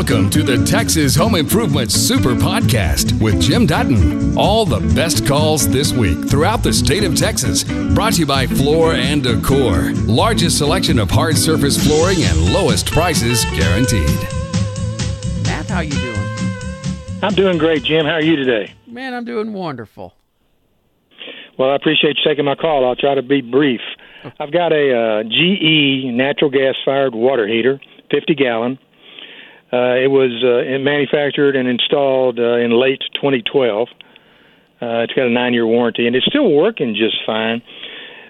Welcome to the Texas Home Improvement Super Podcast with Jim Dutton. All the best calls this week throughout the state of Texas. Brought to you by Floor and Decor. Largest selection of hard surface flooring and lowest prices guaranteed. Matt, how you doing? I'm doing great, Jim. How are you today? Man, I'm doing wonderful. Well, I appreciate you taking my call. I'll try to be brief. I've got a uh, GE natural gas fired water heater, 50 gallon. Uh, it was uh, manufactured and installed uh, in late 2012. Uh, it's got a nine-year warranty, and it's still working just fine.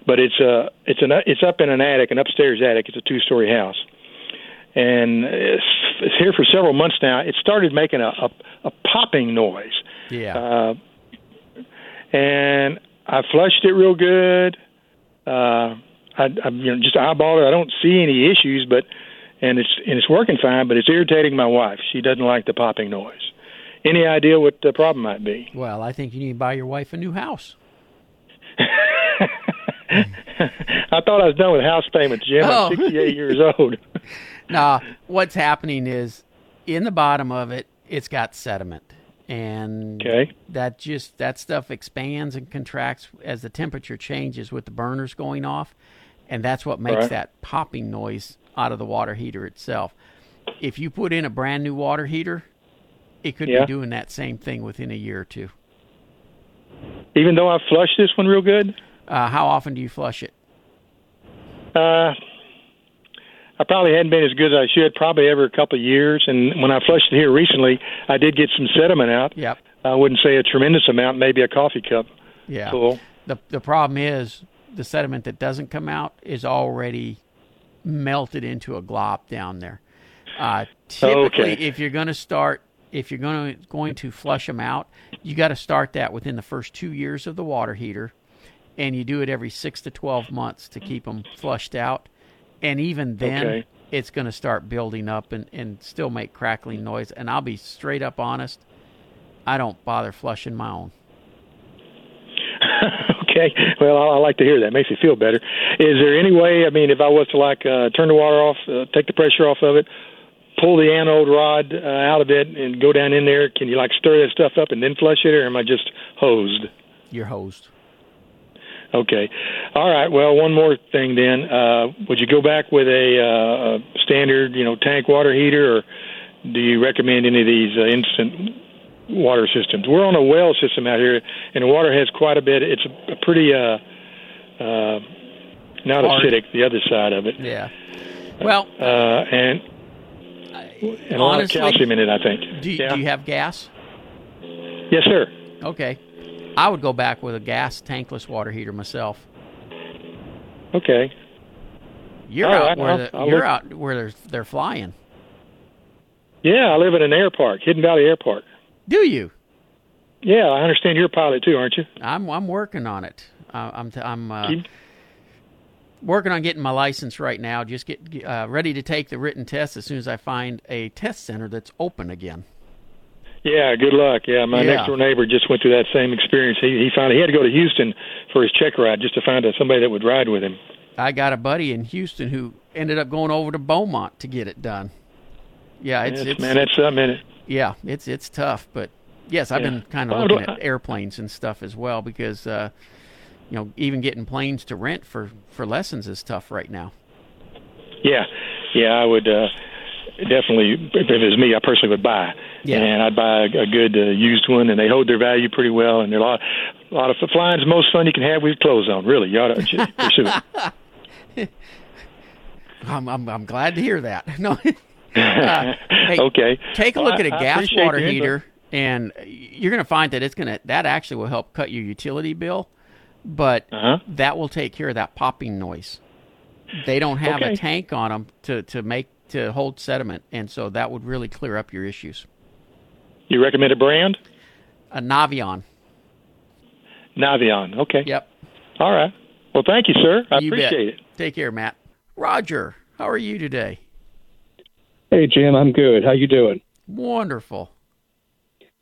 But it's uh, it's an it's up in an attic, an upstairs attic. It's a two-story house, and it's, it's here for several months now. It started making a a, a popping noise. Yeah. Uh, and I flushed it real good. Uh, I, I you know just eyeballed it. I don't see any issues, but and it's and it's working fine. But it's irritating my wife. She doesn't like the popping noise. Any idea what the problem might be? well, I think you need to buy your wife a new house. I thought I was done with house payments, Jim. Oh. I'm 68 years old. Now, what's happening is in the bottom of it, it's got sediment. And Okay. that just that stuff expands and contracts as the temperature changes with the burners going off, and that's what makes Right. that popping noise out of the water heater itself. If you put in a brand new water heater, it could Yeah. be doing that same thing within a year or two. Even though I flushed this one real good, Uh, how often do you flush it? uh, I probably hadn't been as good as I should. Probably every couple of years. And when I flushed it here recently, I did get some sediment out. Yep. I wouldn't say a tremendous amount, maybe a coffee cup Yeah. full. The the problem is the sediment that doesn't come out is already melted into a glop down there. Uh, typically, Okay. if you're going to start, if you're going to going to flush them out, you got to start that within the first two years of the water heater, and you do it every six to twelve months to keep them flushed out. And even then, Okay. it's going to start building up and, and still make crackling noise. And I'll be straight up honest, I don't bother flushing my own. Okay. Well, I, I like to hear that. Makes me feel better. Is there any way? I mean, if I was to like uh, turn the water off, uh, take the pressure off of it, pull the anode rod uh, out of it, and go down in there, can you like stir that stuff up and then flush it, or am I just hosed? You're hosed. Okay. All right. Well, one more thing then. Uh, would you go back with a, uh, a standard, you know, tank water heater, or do you recommend any of these uh, instant water systems? We're on a well system out here, and the water has quite a bit. It's a, a pretty uh, uh, not Hard. acidic. The other side of it, Yeah. Well, uh, and and a lot of calcium in it. I think. do you, yeah. do you have gas? yes, sir. Okay. I would go back with a gas tankless water heater myself. Okay. You're All out right, where the, I'll you're look- out where they're, they're flying. Yeah, I live in an air park, Hidden Valley Airport. Do you? Yeah, I understand you're a pilot too, aren't you? I'm I'm working on it. Uh, I'm t- I'm uh, working on getting my license right now. Just get uh, ready to take the written test as soon as I find a test center that's open again. Yeah, good luck. Yeah, my Yeah. next door neighbor just went through that same experience. He he found he had to go to Houston for his check ride just to find a, somebody that would ride with him. I got a buddy in Houston who ended up going over to Beaumont to get it done. Yeah, it's, it's that's something. Isn't? Yeah, it's it's tough, but yes, I've Yeah. been kind of Well, looking at airplanes and stuff as well because uh, you know even getting planes to rent for for lessons is tough right now. Yeah, yeah, I would uh, definitely. If it was me, I personally would buy. Yeah. and I'd buy a, a good uh, used one, and they hold their value pretty well. And they're a lot, a lot of flying's the most fun you can have with your clothes on. Really, you ought to pursue it. I'm I'm, I'm glad to hear that. No, Uh, hey, okay. take a Well, look at I- a I gas water heater, and you're going to find that it's going to that actually will help cut your utility bill, but Uh-huh. that will take care of that popping noise. They don't have a tank on them to to make to hold sediment, and so that would really clear up your issues. You recommend a brand? A Navien. Navien. Okay. Yep. All right. Well, thank you, sir. I You bet. appreciate it. Take care, Matt. Roger, how are you today? Hey Jim, I'm good. How you doing? Wonderful.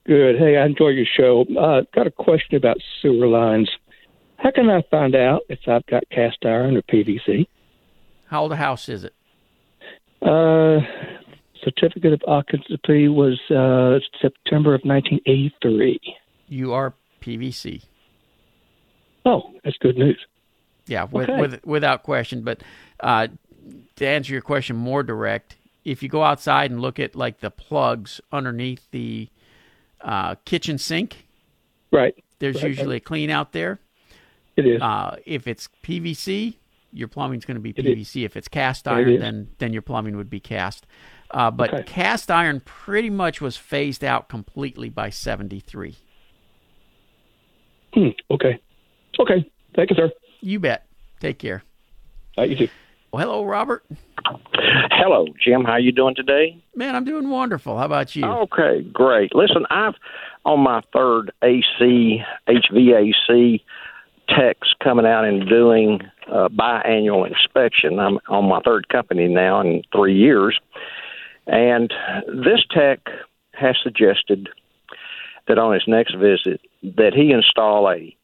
Good. Hey, I enjoy your show. Uh, got a question about sewer lines. How can I find out if I've got cast iron or PVC? How old a house is it? Uh, certificate of occupancy was uh, September of 1983. You are PVC. Oh, that's good news. Yeah, with, Okay. with, without question. But uh, to answer your question more direct, if you go outside and look at like the plugs underneath the uh, kitchen sink, Right. there's Right, right. usually a clean out there. It is. Uh, if it's PVC, your plumbing's going to be It is. PVC. If it's cast iron, is. then then your plumbing would be cast. Uh, but Okay. cast iron pretty much was phased out completely by '73. Hmm, okay. Okay. Thank you, sir. You bet. Take care. Uh, you too. Well, hello, Robert. Hello, Jim. How you doing today? Man, I'm doing wonderful. How about you? Okay, great. Listen, I've on my third AC HVAC techs coming out and doing a biannual inspection. I'm on my third company now in three years, and this tech has suggested that on his next visit that he install a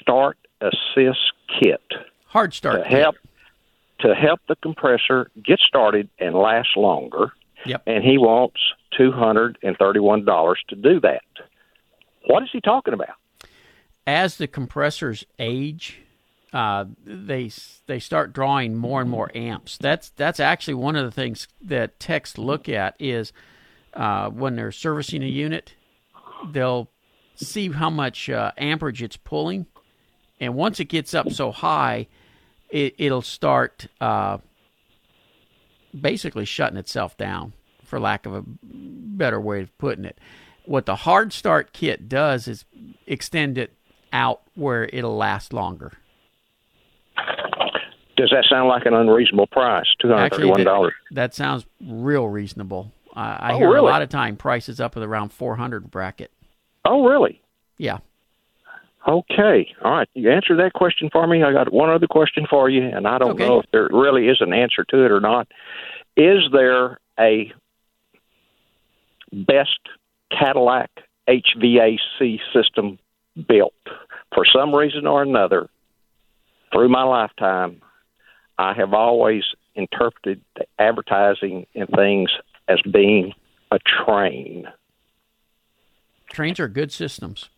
start assist kit Hard start. to help to help the compressor get started and last longer. Yep. And he wants two hundred and thirty-one dollars to do that. What is he talking about? As the compressors age, uh, they they start drawing more and more amps. That's that's actually one of the things that techs look at is uh, when they're servicing a unit, they'll see how much uh, amperage it's pulling, and once it gets up so high, it, it'll start uh, basically shutting itself down, for lack of a better way of putting it. What the hard start kit does is extend it out where it'll last longer. Does that sound like an unreasonable price? Two hundred thirty-one that, dollars. that sounds real reasonable. Uh, I Oh, hear a lot of time prices up at around 400 bracket. Oh, really? Yeah. Okay. All right. You answered that question for me. I got one other question for you, and I don't Okay. know if there really is an answer to it or not. Is there a best Cadillac HVAC system built? For some reason or another, through my lifetime, I have always interpreted the advertising and things as being a Trane. Tranes are good systems.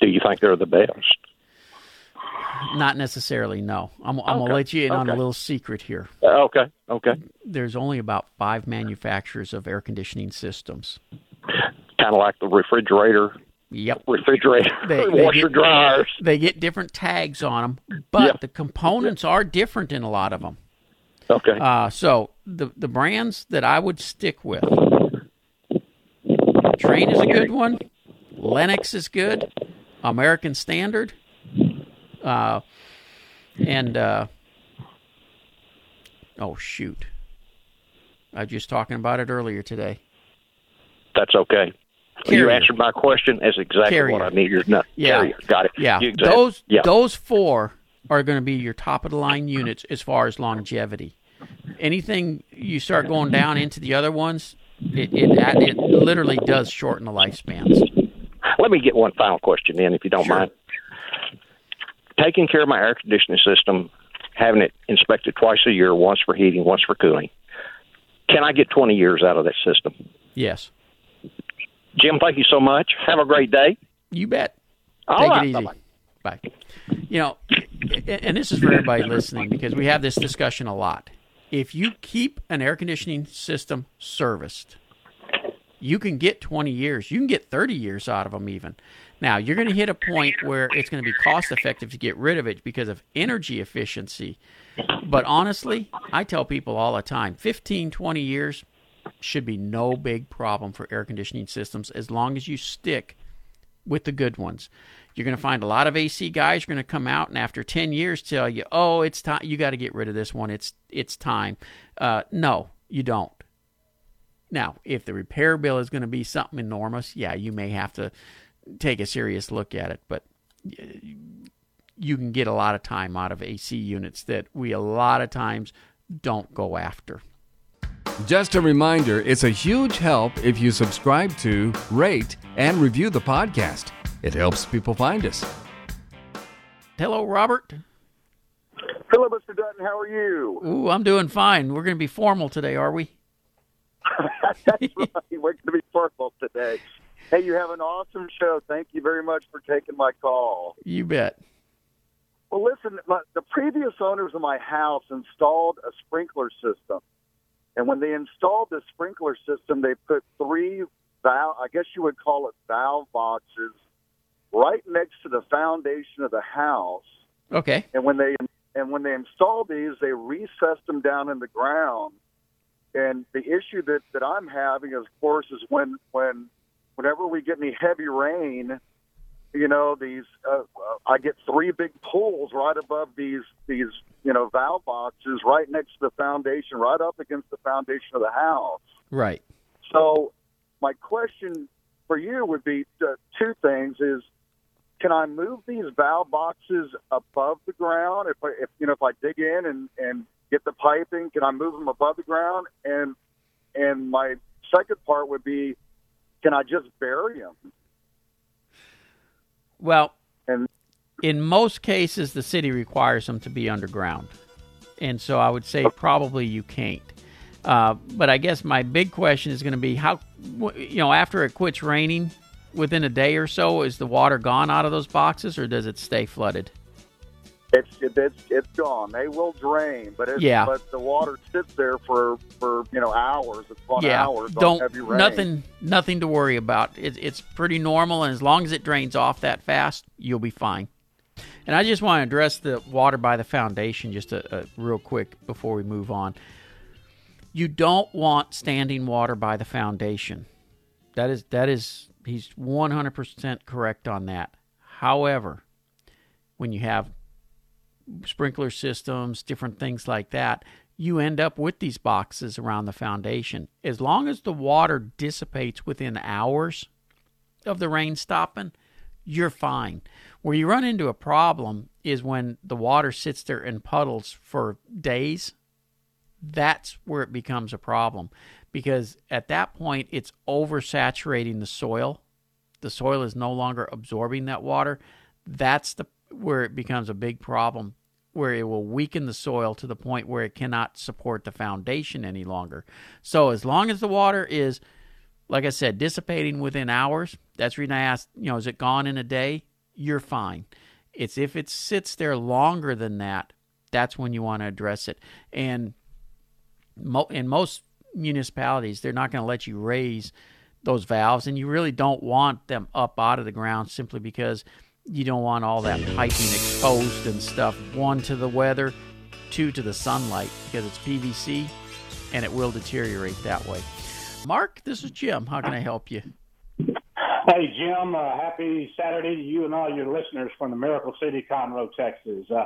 Do you think they're the best? Not necessarily, no. I'm, I'm gonna let you in on a little secret here. Uh, okay. Okay. There's only about five manufacturers of air conditioning systems. kind of like the refrigerator, Yep. refrigerator, They- they washer get- dryers. They get different tags on them, but Yeah. the components are different in a lot of them. Okay. Uh, so the the brands that I would stick with, Trane is a good one. Lennox is good. American Standard, uh, and uh, oh shoot, I was just talking about it earlier today. That's okay. Carrier. You answered my question. That's exactly Carrier. what I needed. No, Yeah. Carrier. Got it. Yeah, You exact- those Yeah. those four are going to be your top of the line units as far as longevity. Anything you start going down into the other ones, it it, it literally does shorten the lifespans. Let me get one final question in, if you don't Sure. mind. Taking care of my air conditioning system, having it inspected twice a year, once for heating, once for cooling. Can I get 20 years out of that system? Yes, Jim, thank you so much. Have a great day. you bet. All Take right, it easy. bye-bye. Bye. You know, and this is for everybody listening because we have this discussion a lot. If you keep an air conditioning system serviced, you can get 20 years. You can get 30 years out of them even. Now, you're going to hit a point where it's going to be cost effective to get rid of it because of energy efficiency. But honestly, I tell people all the time 15, 20 years should be no big problem for air conditioning systems as long as you stick with the good ones. You're going to find a lot of AC guys are going to come out and after 10 years tell you, "Oh, it's time you got to get rid of this one. It's it's time." Uh, no, you don't. Now, if the repair bill is going to be something enormous, yeah, you may have to take a serious look at it, but uh, you can get a lot of time out of AC units that we a lot of times don't go after. Just a reminder it's a huge help if you subscribe to, rate, and review the podcast. It helps people find us. Hello, Robert. Hello, Mr. Dutton. How are you? Ooh, I'm doing fine. We're going to be formal today, are we? That's right. We're going to be purple today. Hey, you have an awesome show. Thank you very much for taking my call. You bet. Well, listen, my, the previous owners of my house installed a sprinkler system. And when they installed the sprinkler system, they put three valve, I guess you would call it valve boxes, right next to the foundation of the house. Okay. And when they and when they installed these, they recessed them down in the ground. And the issue that, that I'm having, of course, is when when whenever we get any heavy rain, you know, these uh, uh, I get three big pools right above these these you know valve boxes right next to the foundation, right up against the foundation of the house. Right. So, my question for you would be uh, two things: is can I move these valve boxes above the ground? If I, if you know, if I dig in and and get the piping, can I move them above the ground? And and my second part would be, can I just bury them? Well, And in most cases, the city requires them to be underground, and so I would say probably you can't. Uh, but I guess my big question is going to be how, you know, after it quits raining, within a day or so, is the water gone out of those boxes, or does it stay flooded? It's it's it's gone. They will drain, but it's, Yeah. but the water sits there for for you know hours upon yeah, hours on don't nothing nothing to worry about. It, it's pretty normal, and as long as it drains off that fast, you'll be fine. And I just want to address the water by the foundation just a, a real quick before we move on. You don't want standing water by the foundation. That is that is he's 100% correct on that. However, when you have sprinkler systems, different things like that, you end up with these boxes around the foundation. As long as the water dissipates within hours of the rain stopping, you're fine. Where you run into a problem is when the water sits there in puddles for days. That's where it becomes a problem because at that point it's oversaturating the soil. The soil is no longer absorbing that water. That's the where it becomes a big problem where it will weaken the soil to the point where it cannot support the foundation any longer. So as long as the water is like I said, dissipating within hours. That's reason I asked, you know, is it gone in a day? You're fine. It's if it sits there longer than that, that's when you want to address it. And mo- in most municipalities, they're not going to let you raise those valves, and you really don't want them up out of the ground simply because you don't want all that piping exposed and stuff. One to the weather, two to the sunlight because it's PVC and it will deteriorate that way. Mark, this is Jim. How can I help you? Hey, Jim, uh, happy Saturday to you and all your listeners from the Miracle City, Conroe, Texas. Uh,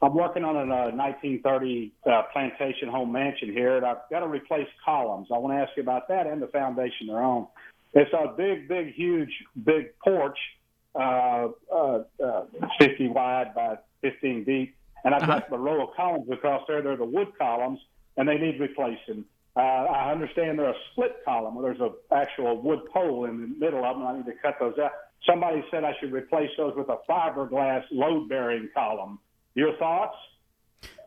I'm working on a uh, 1930 uh, plantation home mansion here, and I've got to replace columns. I want to ask you about that and the foundation they're on. It's a big, big, huge, big porch, uh, uh, uh, 50 wide by 15 deep, and I've got the row of columns across there. They're the wood columns, and they need replacing. Uh, I understand they're a split column where there's an actual wood pole in the middle of them. I need to cut those out. Somebody said I should replace those with a fiberglass load bearing column. Your thoughts?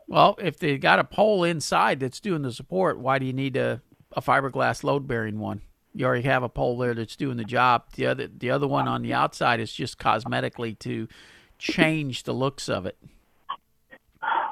Well, if they got a pole inside that's doing the support, why do you need a, a fiberglass load bearing one? You already have a pole there that's doing the job. The other the other one on the outside is just cosmetically to change the looks of it.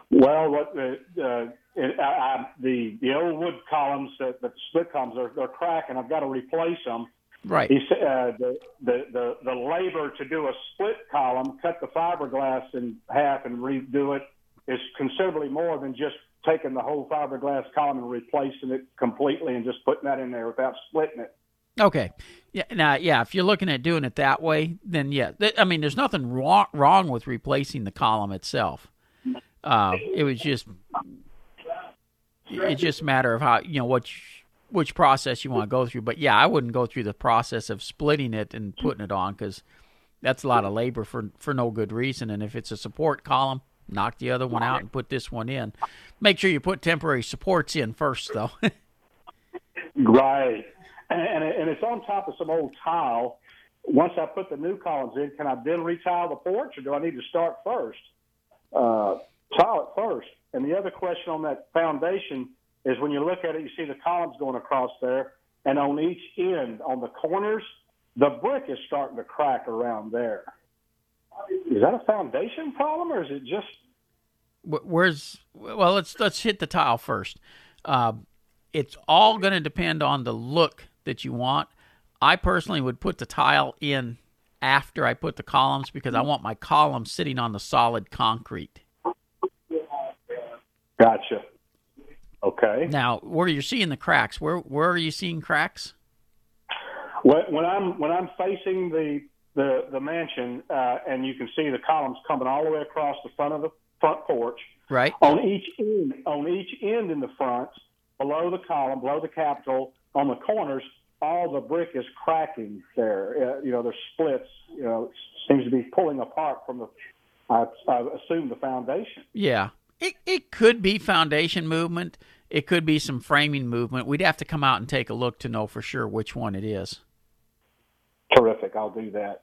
Well, what the uh, it, I, I, the the old wood columns, that the split columns, are they're cracking. I've got to replace them. Right. He said uh, the, the the the labor to do a split column, cut the fiberglass in half and redo it, is considerably more than just taking the whole fiberglass column and replacing it completely and just putting that in there without splitting it. Okay. Yeah. Now, yeah. If you're looking at doing it that way, then yeah. I mean, there's nothing wrong with replacing the column itself. Uh, it was just it's just a matter of how you know which which process you want to go through. But yeah, I wouldn't go through the process of splitting it and putting it on because that's a lot of labor for for no good reason. And if it's a support column, knock the other one out and put this one in. Make sure you put temporary supports in first, though. Right. And, and, it's on top of some old tile. Once I put the new columns in, can I then retile the porch, or do I need to start first? Uh, tile it first. And the other question on that foundation is when you look at it, you see the columns going across there. and on each end, on the corners, the brick is starting to crack around there. Is that a foundation problem, or is it just? Where's well? Let's let's hit the tile first. Uh, it's all going to depend on the look that you want. I personally would put the tile in after I put the columns because I want my columns sitting on the solid concrete. Gotcha. Okay. Now, where you're seeing the cracks, where where are you seeing cracks? When I'm when I'm facing the the the mansion, uh, and you can see the columns coming all the way across the front of the front porch. Right. On each end, on each end in the front, below the column, below the capital, on the corners, all the brick is cracking there. Uh, you know, there's splits. You know, seems to be pulling apart from the. I, I assume the foundation. Yeah, it it could be foundation movement. It could be some framing movement. We'd have to come out and take a look to know for sure which one it is. Terrific. I'll do that.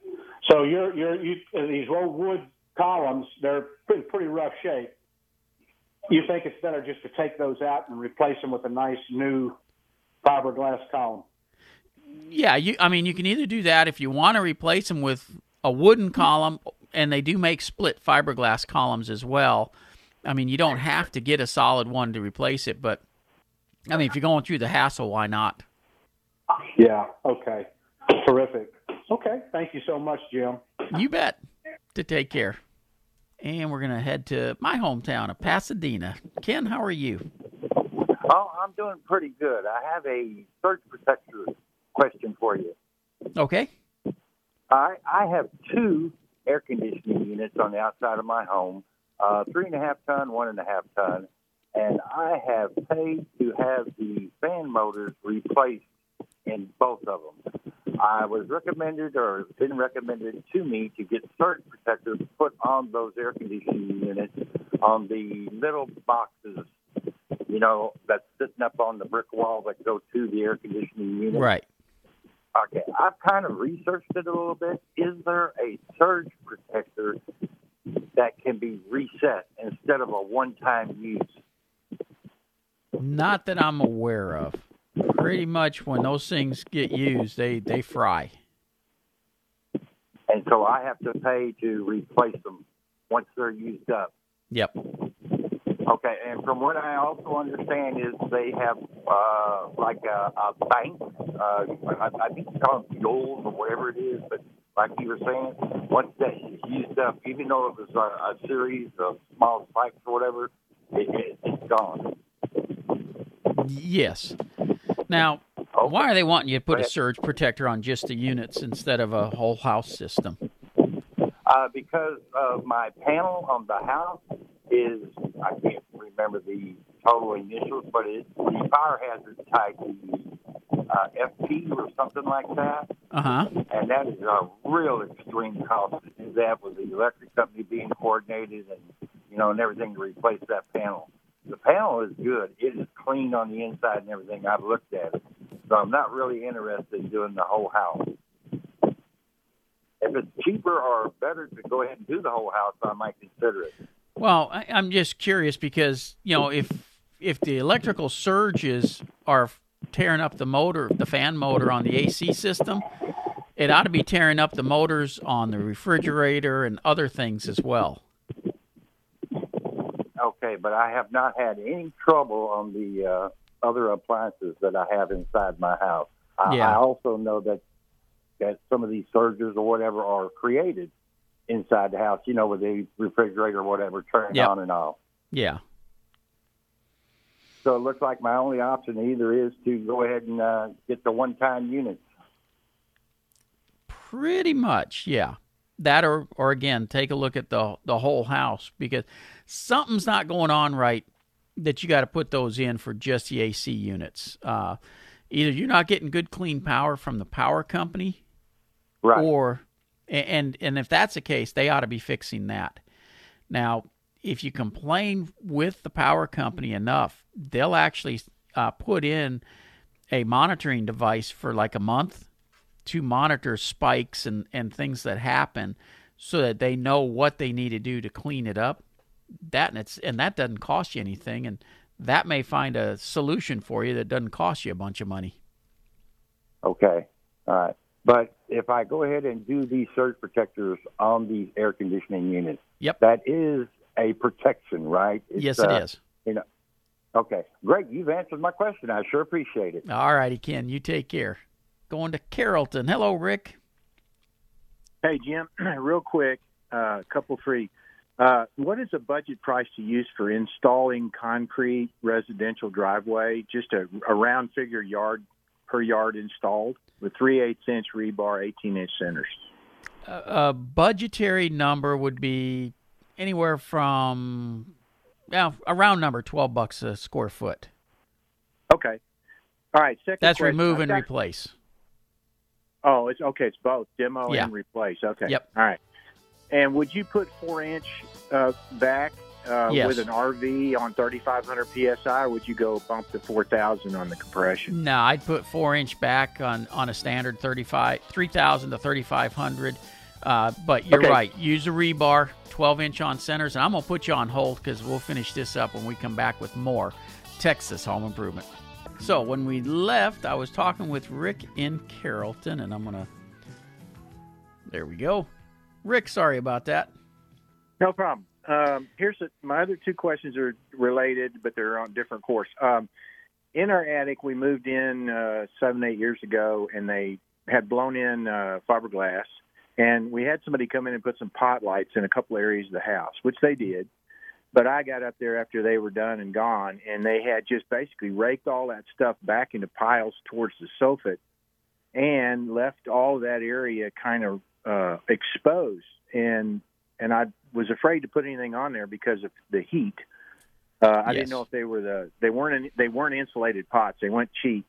So you're you're you, these old wood columns. They're pretty pretty rough shape. You think it's better just to take those out and replace them with a nice new fiberglass column? Yeah, you. I mean, you can either do that if you want to replace them with a wooden column, and they do make split fiberglass columns as well. I mean, you don't have to get a solid one to replace it, but I mean, if you're going through the hassle, why not? Yeah. Okay. Terrific. Okay. Thank you so much, Jim. You bet. To take care. And we're going to head to my hometown of Pasadena. Ken, how are you? Oh, I'm doing pretty good. I have a surge protector question for you. Okay. I I have two air conditioning units on the outside of my home, uh, three and a half ton, one and a half ton, and I have paid to have the fan motors replaced in both of them. I was recommended or been recommended to me to get surge protectors put on those air conditioning units on the little boxes, you know, that's sitting up on the brick wall that go to the air conditioning unit. Right. Okay, I've kind of researched it a little bit. Is there a surge protector that can be reset instead of a one-time use? Not that I'm aware of. Pretty much when those things get used, they they fry. And so I have to pay to replace them once they're used up. Yep. Okay, and from what I also understand is they have uh, like a, a bank. Uh, I, I think you call them fuels or whatever it is, but like you were saying, once that is used up, even though it was a, a series of small spikes or whatever, it, it, it's gone. Yes. Now, why are they wanting you to put a surge protector on just the units instead of a whole house system? Uh, because of my panel on the house is I can't remember the total initials, but it's the fire hazard type uh, FP or something like that. Uh huh. And that is a real extreme cost to do that with the electric company being coordinated and you know and everything to replace that panel. The panel is good. It is clean on the inside and everything. I've looked at it, so I'm not really interested in doing the whole house. If it's cheaper or better to go ahead and do the whole house, I might consider it. Well, I, I'm just curious because you know if if the electrical surges are tearing up the motor, the fan motor on the AC system, it ought to be tearing up the motors on the refrigerator and other things as well. Okay, but I have not had any trouble on the uh, other appliances that I have inside my house. I, Yeah. I also know that that some of these surges or whatever are created inside the house. You know, with the refrigerator or whatever turning Yep. on and off. Yeah. So it looks like my only option either is to go ahead and uh, get the one-time units. Pretty much, yeah. That or or again, take a look at the the whole house because something's not going on right that you got to put those in for just the AC units. Uh, either you're not getting good clean power from the power company, Right. or and and if that's the case, they ought to be fixing that. Now, if you complain with the power company enough, they'll actually uh, put in a monitoring device for like a month to monitor spikes and, and things that happen so that they know what they need to do to clean it up. That and it's and that doesn't cost you anything and that may find a solution for you that doesn't cost you a bunch of money. Okay. All right. But if I go ahead and do these surge protectors on these air conditioning units, Yep. that is a protection, right? It's, yes, it uh, is. You know. Okay. Great. You've answered my question. I sure appreciate it. All righty, Ken. You take care. Going to Carrollton. Hello, Rick. Hey, Jim, real quick, a uh, couple free. Uh, what is a budget price to use for installing concrete residential driveway? Just a, a round figure yard per yard installed with 3 8 inch rebar, 18 inch centers. Uh, a budgetary number would be anywhere from yeah, a round number, 12 bucks a square foot. Okay. All right. Second That's question. remove and got- replace. Oh, it's okay. It's both demo Yeah. and replace. Okay. Yep. All right. And would you put four inch uh, back uh, Yes. with an RV on 3,500 psi, or would you go bump to 4,000 on the compression? No, I'd put four inch back on, on a standard 35, 3,000 to 3,500. Uh, but you're Okay. right. Use a rebar, 12 inch on centers. And I'm going to put you on hold because we'll finish this up when we come back with more Texas home improvement. So when we left, I was talking with Rick in Carrollton, and I'm going to. There we go. Rick, sorry about that. No problem. Um, here's the, my other two questions are related, but they're on different course. Um, in our attic, we moved in uh, seven, eight years ago, and they had blown in uh, fiberglass, and we had somebody come in and put some pot lights in a couple areas of the house, which they did. But I got up there after they were done and gone, and they had just basically raked all that stuff back into piles towards the soffit, and left all that area kind of uh, exposed. And and I was afraid to put anything on there because of the heat. Uh, I Yes. didn't know if they were the they weren't in, they weren't insulated pots. They went cheap.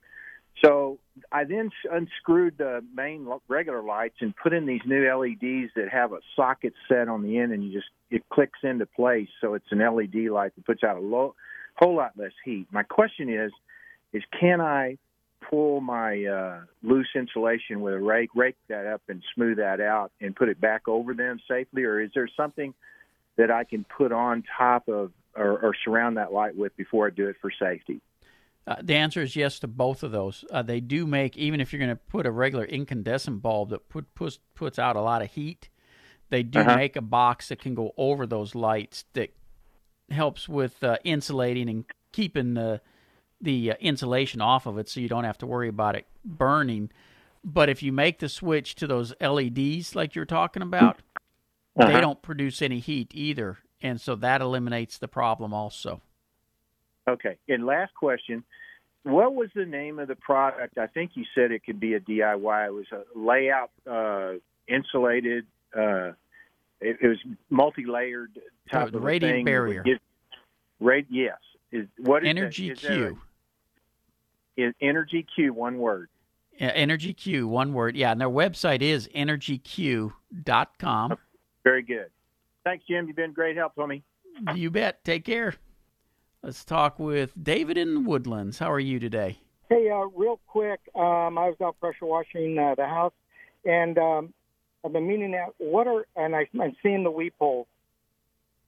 So I then unscrewed the main regular lights and put in these new LEDs that have a socket set on the end, and you just it clicks into place. So it's an LED light that puts out a low, whole lot less heat. My question is, is can I pull my uh, loose insulation with a rake, rake that up and smooth that out, and put it back over them safely, or is there something that I can put on top of or, or surround that light with before I do it for safety? Uh, the answer is yes to both of those. Uh, they do make even if you're going to put a regular incandescent bulb that put, puts puts out a lot of heat. They do Uh-huh. make a box that can go over those lights that helps with uh, insulating and keeping the the uh, insulation off of it, so you don't have to worry about it burning. But if you make the switch to those LEDs like you're talking about, they Uh-huh. don't produce any heat either, and so that eliminates the problem also. Okay. And last question. What was the name of the product? I think you said it could be a DIY. It was a layout uh, insulated. Uh, it, it was multi-layered type Uh, the of radiant thing barrier. give- Rad, yes. Is what is Energy that? Is Q. a- is Energy Q one word? Yeah, Energy Q, one word. Yeah, and their website is energyq.com. Very good. Thanks, Jim. You've been great help for me. You bet. Take care. Let's talk with David in Woodlands. How are you today? Hey, uh, real quick, um, I was out pressure washing uh, the house, and um, I've been meaning that. What are and I, I'm seeing the weep holes.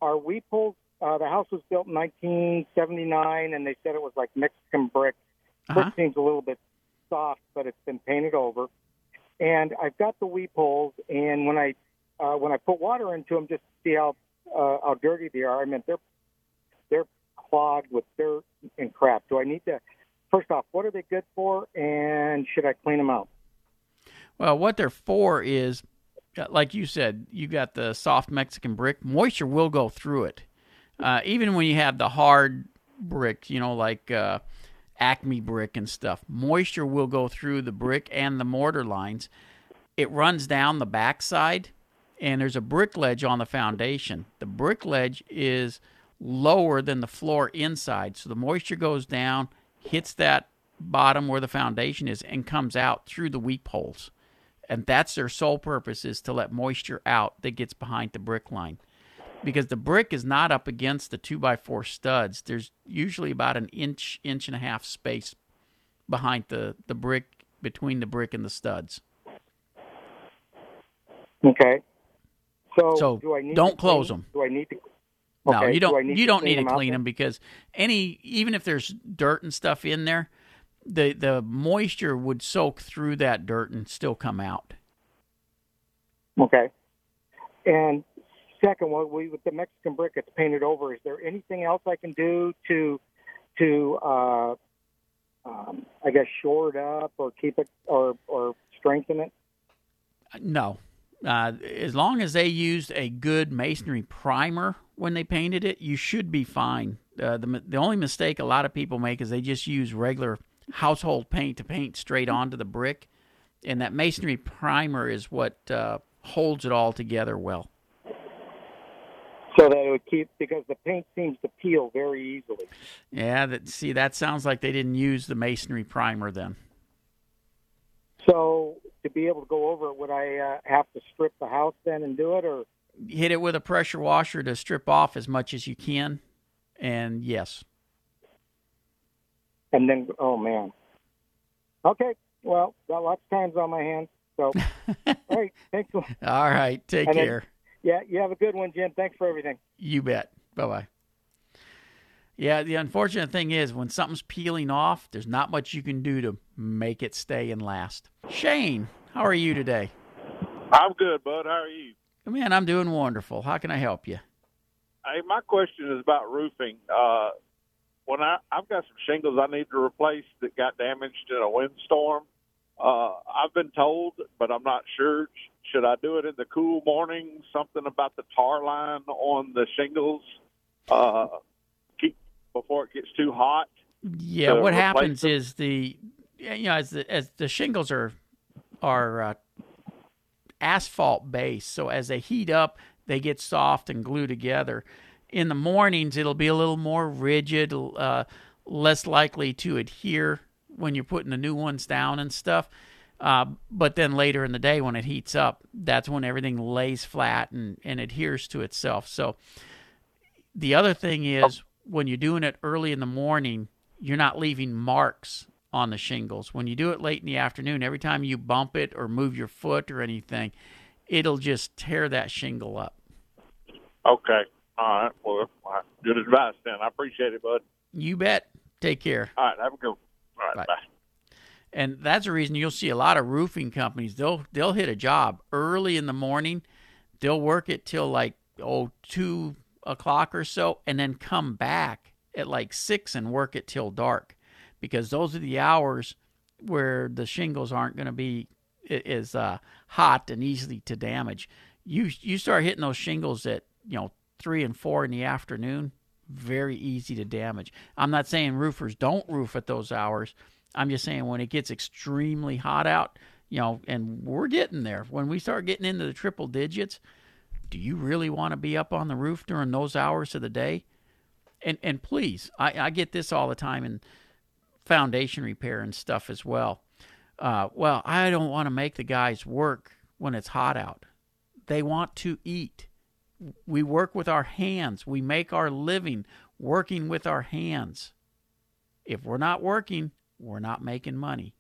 Are weep holes? Uh, the house was built in 1979, and they said it was like Mexican brick. Uh-huh. seems a little bit soft, but it's been painted over. And I've got the weep holes, and when I uh, when I put water into them, just to see how uh, how dirty they are. I mean, they're they're clogged with dirt and crap. Do I need to? First off, what are they good for, and should I clean them out? Well, what they're for is, uh, like you said, you got the soft Mexican brick. Moisture will go through it. Uh, even when you have the hard brick, you know, like uh, Acme brick and stuff, moisture will go through the brick and the mortar lines. It runs down the backside, and there's a brick ledge on the foundation. The brick ledge is lower than the floor inside, so the moisture goes down, hits that bottom where the foundation is, and comes out through the weep holes. And that's their sole purpose is to let moisture out that gets behind the brick line. Because the brick is not up against the two by four studs. There's usually about an inch, inch and a half space behind the, the brick between the brick and the studs. Okay. So, So, do I need don't close clean- them. Do I need to? No, you do don't. Need you don't need to clean then? them because any even if there's dirt and stuff in there, the the moisture would soak through that dirt and still come out. Okay. And second one, we with the Mexican brick, it's painted over. Is there anything else I can do to to uh, um, I guess shore it up or keep it or or strengthen it? No, uh, as long as they used a good masonry primer when they painted it, you should be fine. Uh, the the only mistake a lot of people make is they just use regular household paint to paint straight onto the brick, and that masonry primer is what uh, holds it all together well. So that it would keep because the paint seems to peel very easily. Yeah, that see that sounds like they didn't use the masonry primer then. So to be able to go over it, would I uh, have to strip the house then and do it, or hit it with a pressure washer to strip off as much as you can? And yes. And then, oh man. Okay, well, got lots of times on my hands. So, all right, thanks. All right, take And then- care. Yeah, you have a good one, Jim. Thanks for everything. You bet. Bye bye. Yeah, the unfortunate thing is when something's peeling off, there's not much you can do to make it stay and last. Shane, how are you today? I'm good, bud. How are you? Man, I'm doing wonderful. How can I help you? Hey, my question is about roofing. Uh, when I I've got some shingles I need to replace that got damaged in a windstorm. Uh, I've been told, but I'm not sure. Should I do it in the cool morning? Something about the tar line on the shingles, uh, keep before it gets too hot. Yeah, what happens them? is the you know as the as the shingles are are uh, asphalt based, so as they heat up, they get soft and glue together. In the mornings, it'll be a little more rigid, uh, less likely to adhere when you're putting the new ones down and stuff. Uh, but then later in the day, when it heats up, that's when everything lays flat and, and adheres to itself. So the other thing is when you're doing it early in the morning, you're not leaving marks on the shingles. When you do it late in the afternoon, every time you bump it or move your foot or anything, it'll just tear that shingle up. Okay. All right. Well, good advice, then. I appreciate it, bud. You bet. Take care. All right. Have a good one. All right. Bye. and that's the reason you'll see a lot of roofing companies they'll they'll hit a job early in the morning they'll work it till like oh two o'clock or so and then come back at like six and work it till dark because those are the hours where the shingles aren't going to be i- as uh, hot and easily to damage you you start hitting those shingles at you know three and four in the afternoon very easy to damage i'm not saying roofers don't roof at those hours I'm just saying when it gets extremely hot out, you know, and we're getting there. When we start getting into the triple digits, do you really want to be up on the roof during those hours of the day? And and please, I, I get this all the time in foundation repair and stuff as well. Uh, well, I don't want to make the guys work when it's hot out. They want to eat. We work with our hands. We make our living working with our hands. If we're not working, we're not making money.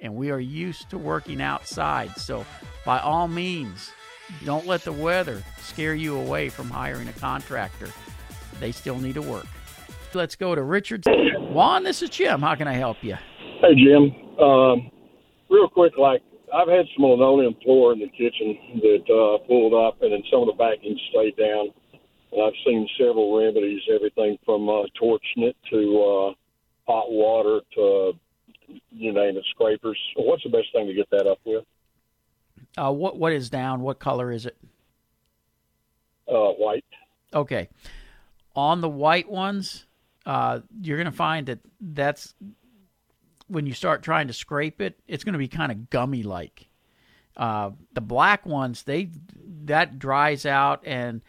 And we are used to working outside. So, by all means, don't let the weather scare you away from hiring a contractor. They still need to work. Let's go to Richard. Juan, this is Jim. How can I help you? Hey, Jim. Um, real quick, like I've had some linoleum floor in the kitchen that uh, pulled up, and then some of the backing stayed down. And I've seen several remedies, everything from uh, torching it to uh, hot water to you name it, scrapers. What's the best thing to get that up with? Uh, what what is down? What color is it? Uh, white. Okay. On the white ones, uh, you're going to find that that's when you start trying to scrape it, it's going to be kind of gummy like. Uh, the black ones, they that dries out and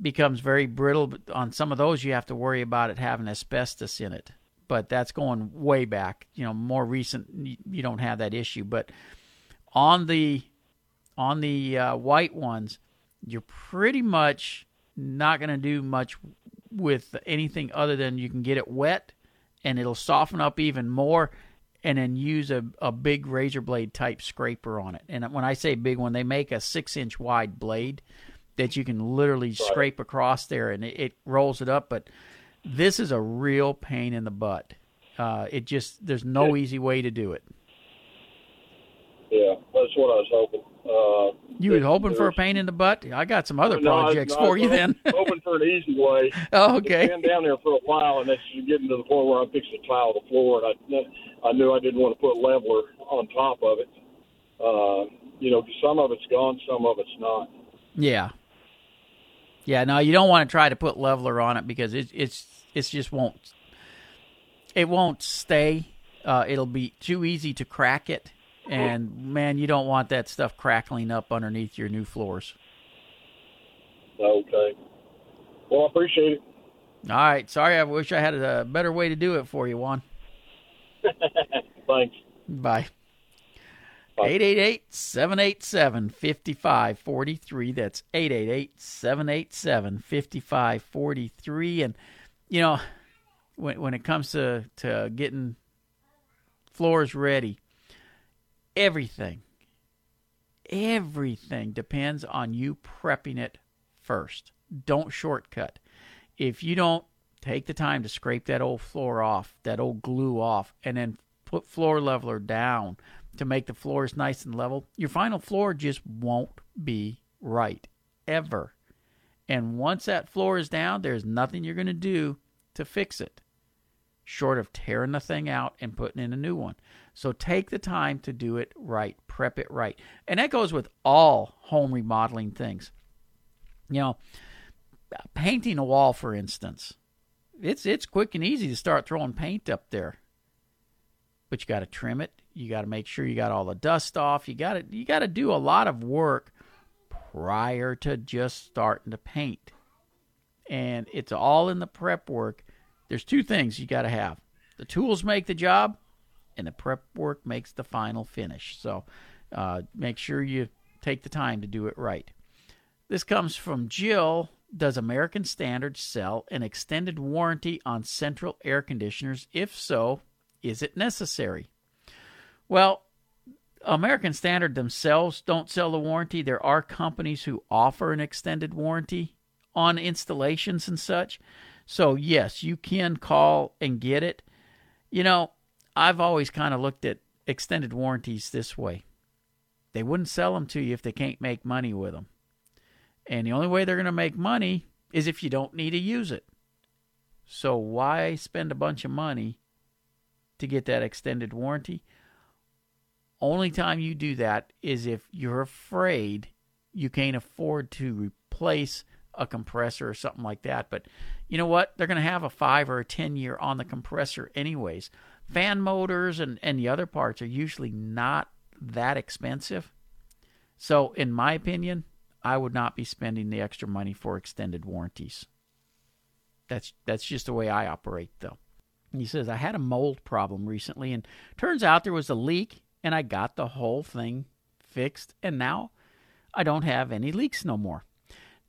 becomes very brittle. But on some of those, you have to worry about it having asbestos in it. But that's going way back. You know, more recent, you- don't have that issue. But on the on the uh, white ones, you're pretty much not going to do much with anything other than you can get it wet and it'll soften up even more and then use a, a big razor blade type scraper on it. And when I say big one, they make a six inch wide blade that you can literally scrape across there and it, it rolls it up. But this is a real pain in the butt. Uh, it just there's no easy way to do it. Yeah, that's what I was hoping. Uh, You were hoping for a pain in the butt. I got some other no, projects no, for you then. hoping for an easy way. Oh, okay. It's been down there for a while, and it's getting to the point where I'm fixing to tile the floor, and I, I knew I didn't want to put leveler on top of it. Uh, you know, some of it's gone, some of it's not. Yeah. Yeah, no, you don't want to try to put leveler on it because it, it's it's just won't it won't stay. Uh, it'll be too easy to crack it, and man, you don't want that stuff crackling up underneath your new floors. Okay. Well, I appreciate it. All right, sorry, I wish I had a better way to do it for you, Juan. Thanks. Bye. 888-787-5543. That's 888-787-5543. And, you know, when, when it comes to, to getting floors ready, everything, everything depends on you prepping it first. Don't shortcut. If you don't take the time to scrape that old floor off, that old glue off, and then put floor leveler down to make the floors nice and level, your final floor just won't be right ever. And once that floor is down, there's nothing you're going to do to fix it short of tearing the thing out and putting in a new one. So take the time to do it right, prep it right. And that goes with all home remodeling things. You know, painting a wall for instance. It's it's quick and easy to start throwing paint up there. But you got to trim it. You got to make sure you got all the dust off. You got to you got to do a lot of work prior to just starting to paint. And it's all in the prep work. There's two things you got to have. The tools make the job and the prep work makes the final finish. So uh, make sure you take the time to do it right. This comes from Jill. Does American Standard sell an extended warranty on central air conditioners? If so, is it necessary? Well, American Standard themselves don't sell the warranty. There are companies who offer an extended warranty on installations and such. So, yes, you can call and get it. You know, I've always kind of looked at extended warranties this way they wouldn't sell them to you if they can't make money with them. And the only way they're going to make money is if you don't need to use it. So why spend a bunch of money to get that extended warranty? Only time you do that is if you're afraid you can't afford to replace a compressor or something like that. But you know what? They're going to have a five or a 10 year on the compressor, anyways. Fan motors and, and the other parts are usually not that expensive. So, in my opinion, I would not be spending the extra money for extended warranties. That's that's just the way I operate, though. He says I had a mold problem recently, and turns out there was a leak, and I got the whole thing fixed, and now I don't have any leaks no more.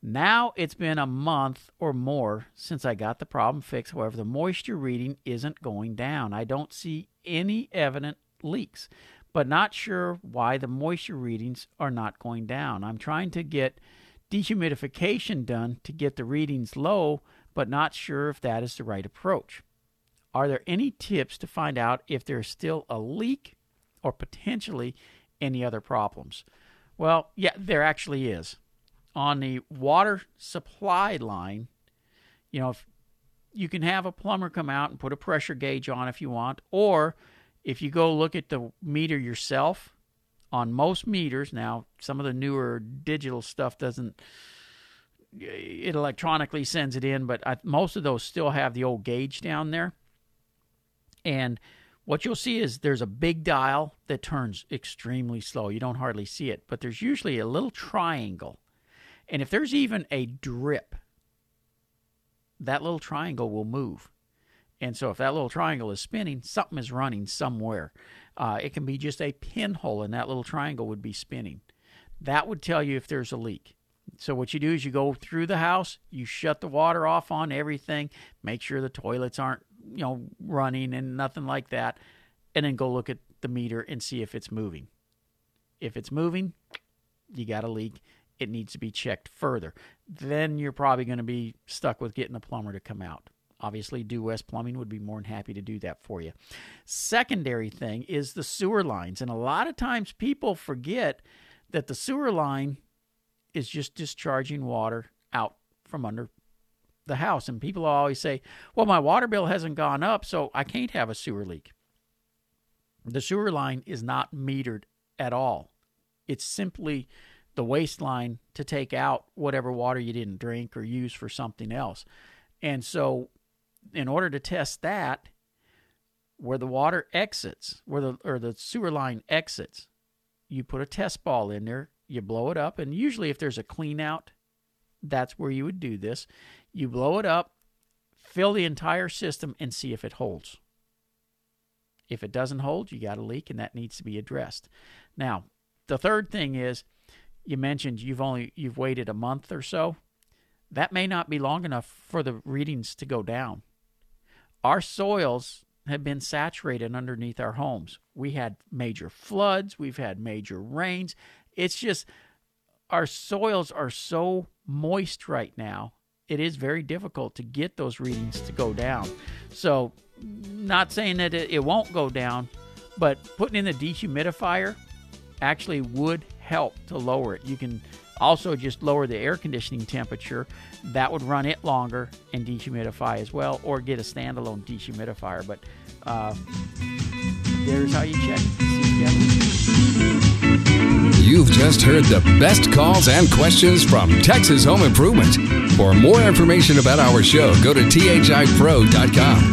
Now it's been a month or more since I got the problem fixed. However, the moisture reading isn't going down. I don't see any evident leaks, but not sure why the moisture readings are not going down. I'm trying to get dehumidification done to get the readings low, but not sure if that is the right approach. Are there any tips to find out if there's still a leak or potentially any other problems? Well, yeah, there actually is on the water supply line, you know, if you can have a plumber come out and put a pressure gauge on if you want, or if you go look at the meter yourself on most meters, now some of the newer digital stuff doesn't it electronically sends it in, but I, most of those still have the old gauge down there. And what you'll see is there's a big dial that turns extremely slow. You don't hardly see it, but there's usually a little triangle and if there's even a drip, that little triangle will move. And so if that little triangle is spinning, something is running somewhere. Uh, it can be just a pinhole, and that little triangle would be spinning. That would tell you if there's a leak. So what you do is you go through the house, you shut the water off on everything, make sure the toilets aren't, you know, running and nothing like that, and then go look at the meter and see if it's moving. If it's moving, you got a leak it needs to be checked further. Then you're probably going to be stuck with getting a plumber to come out. obviously, Due West Plumbing would be more than happy to do that for you. Secondary thing is the sewer lines. And a lot of times people forget that the sewer line is just discharging water out from under the house. And people always say, well, my water bill hasn't gone up, so I can't have a sewer leak. The sewer line is not metered at all. It's simply the waste line to take out whatever water you didn't drink or use for something else. And so, in order to test that, where the water exits, where the or the sewer line exits, you put a test ball in there, you blow it up, and usually if there's a clean out, that's where you would do this. You blow it up, fill the entire system, and see if it holds. If it doesn't hold, you got a leak, and that needs to be addressed. Now, the third thing is, you mentioned you've only you've waited a month or so. That may not be long enough for the readings to go down. Our soils have been saturated underneath our homes. We had major floods, we've had major rains. It's just our soils are so moist right now. It is very difficult to get those readings to go down. So, not saying that it, won't go down, but putting in the dehumidifier actually would help to lower it. You can also just lower the air conditioning temperature. That would run it longer and dehumidify as well, or get a standalone dehumidifier. But uh, there's how you check. You've just heard the best calls and questions from Texas Home Improvement. For more information about our show, go to thipro.com.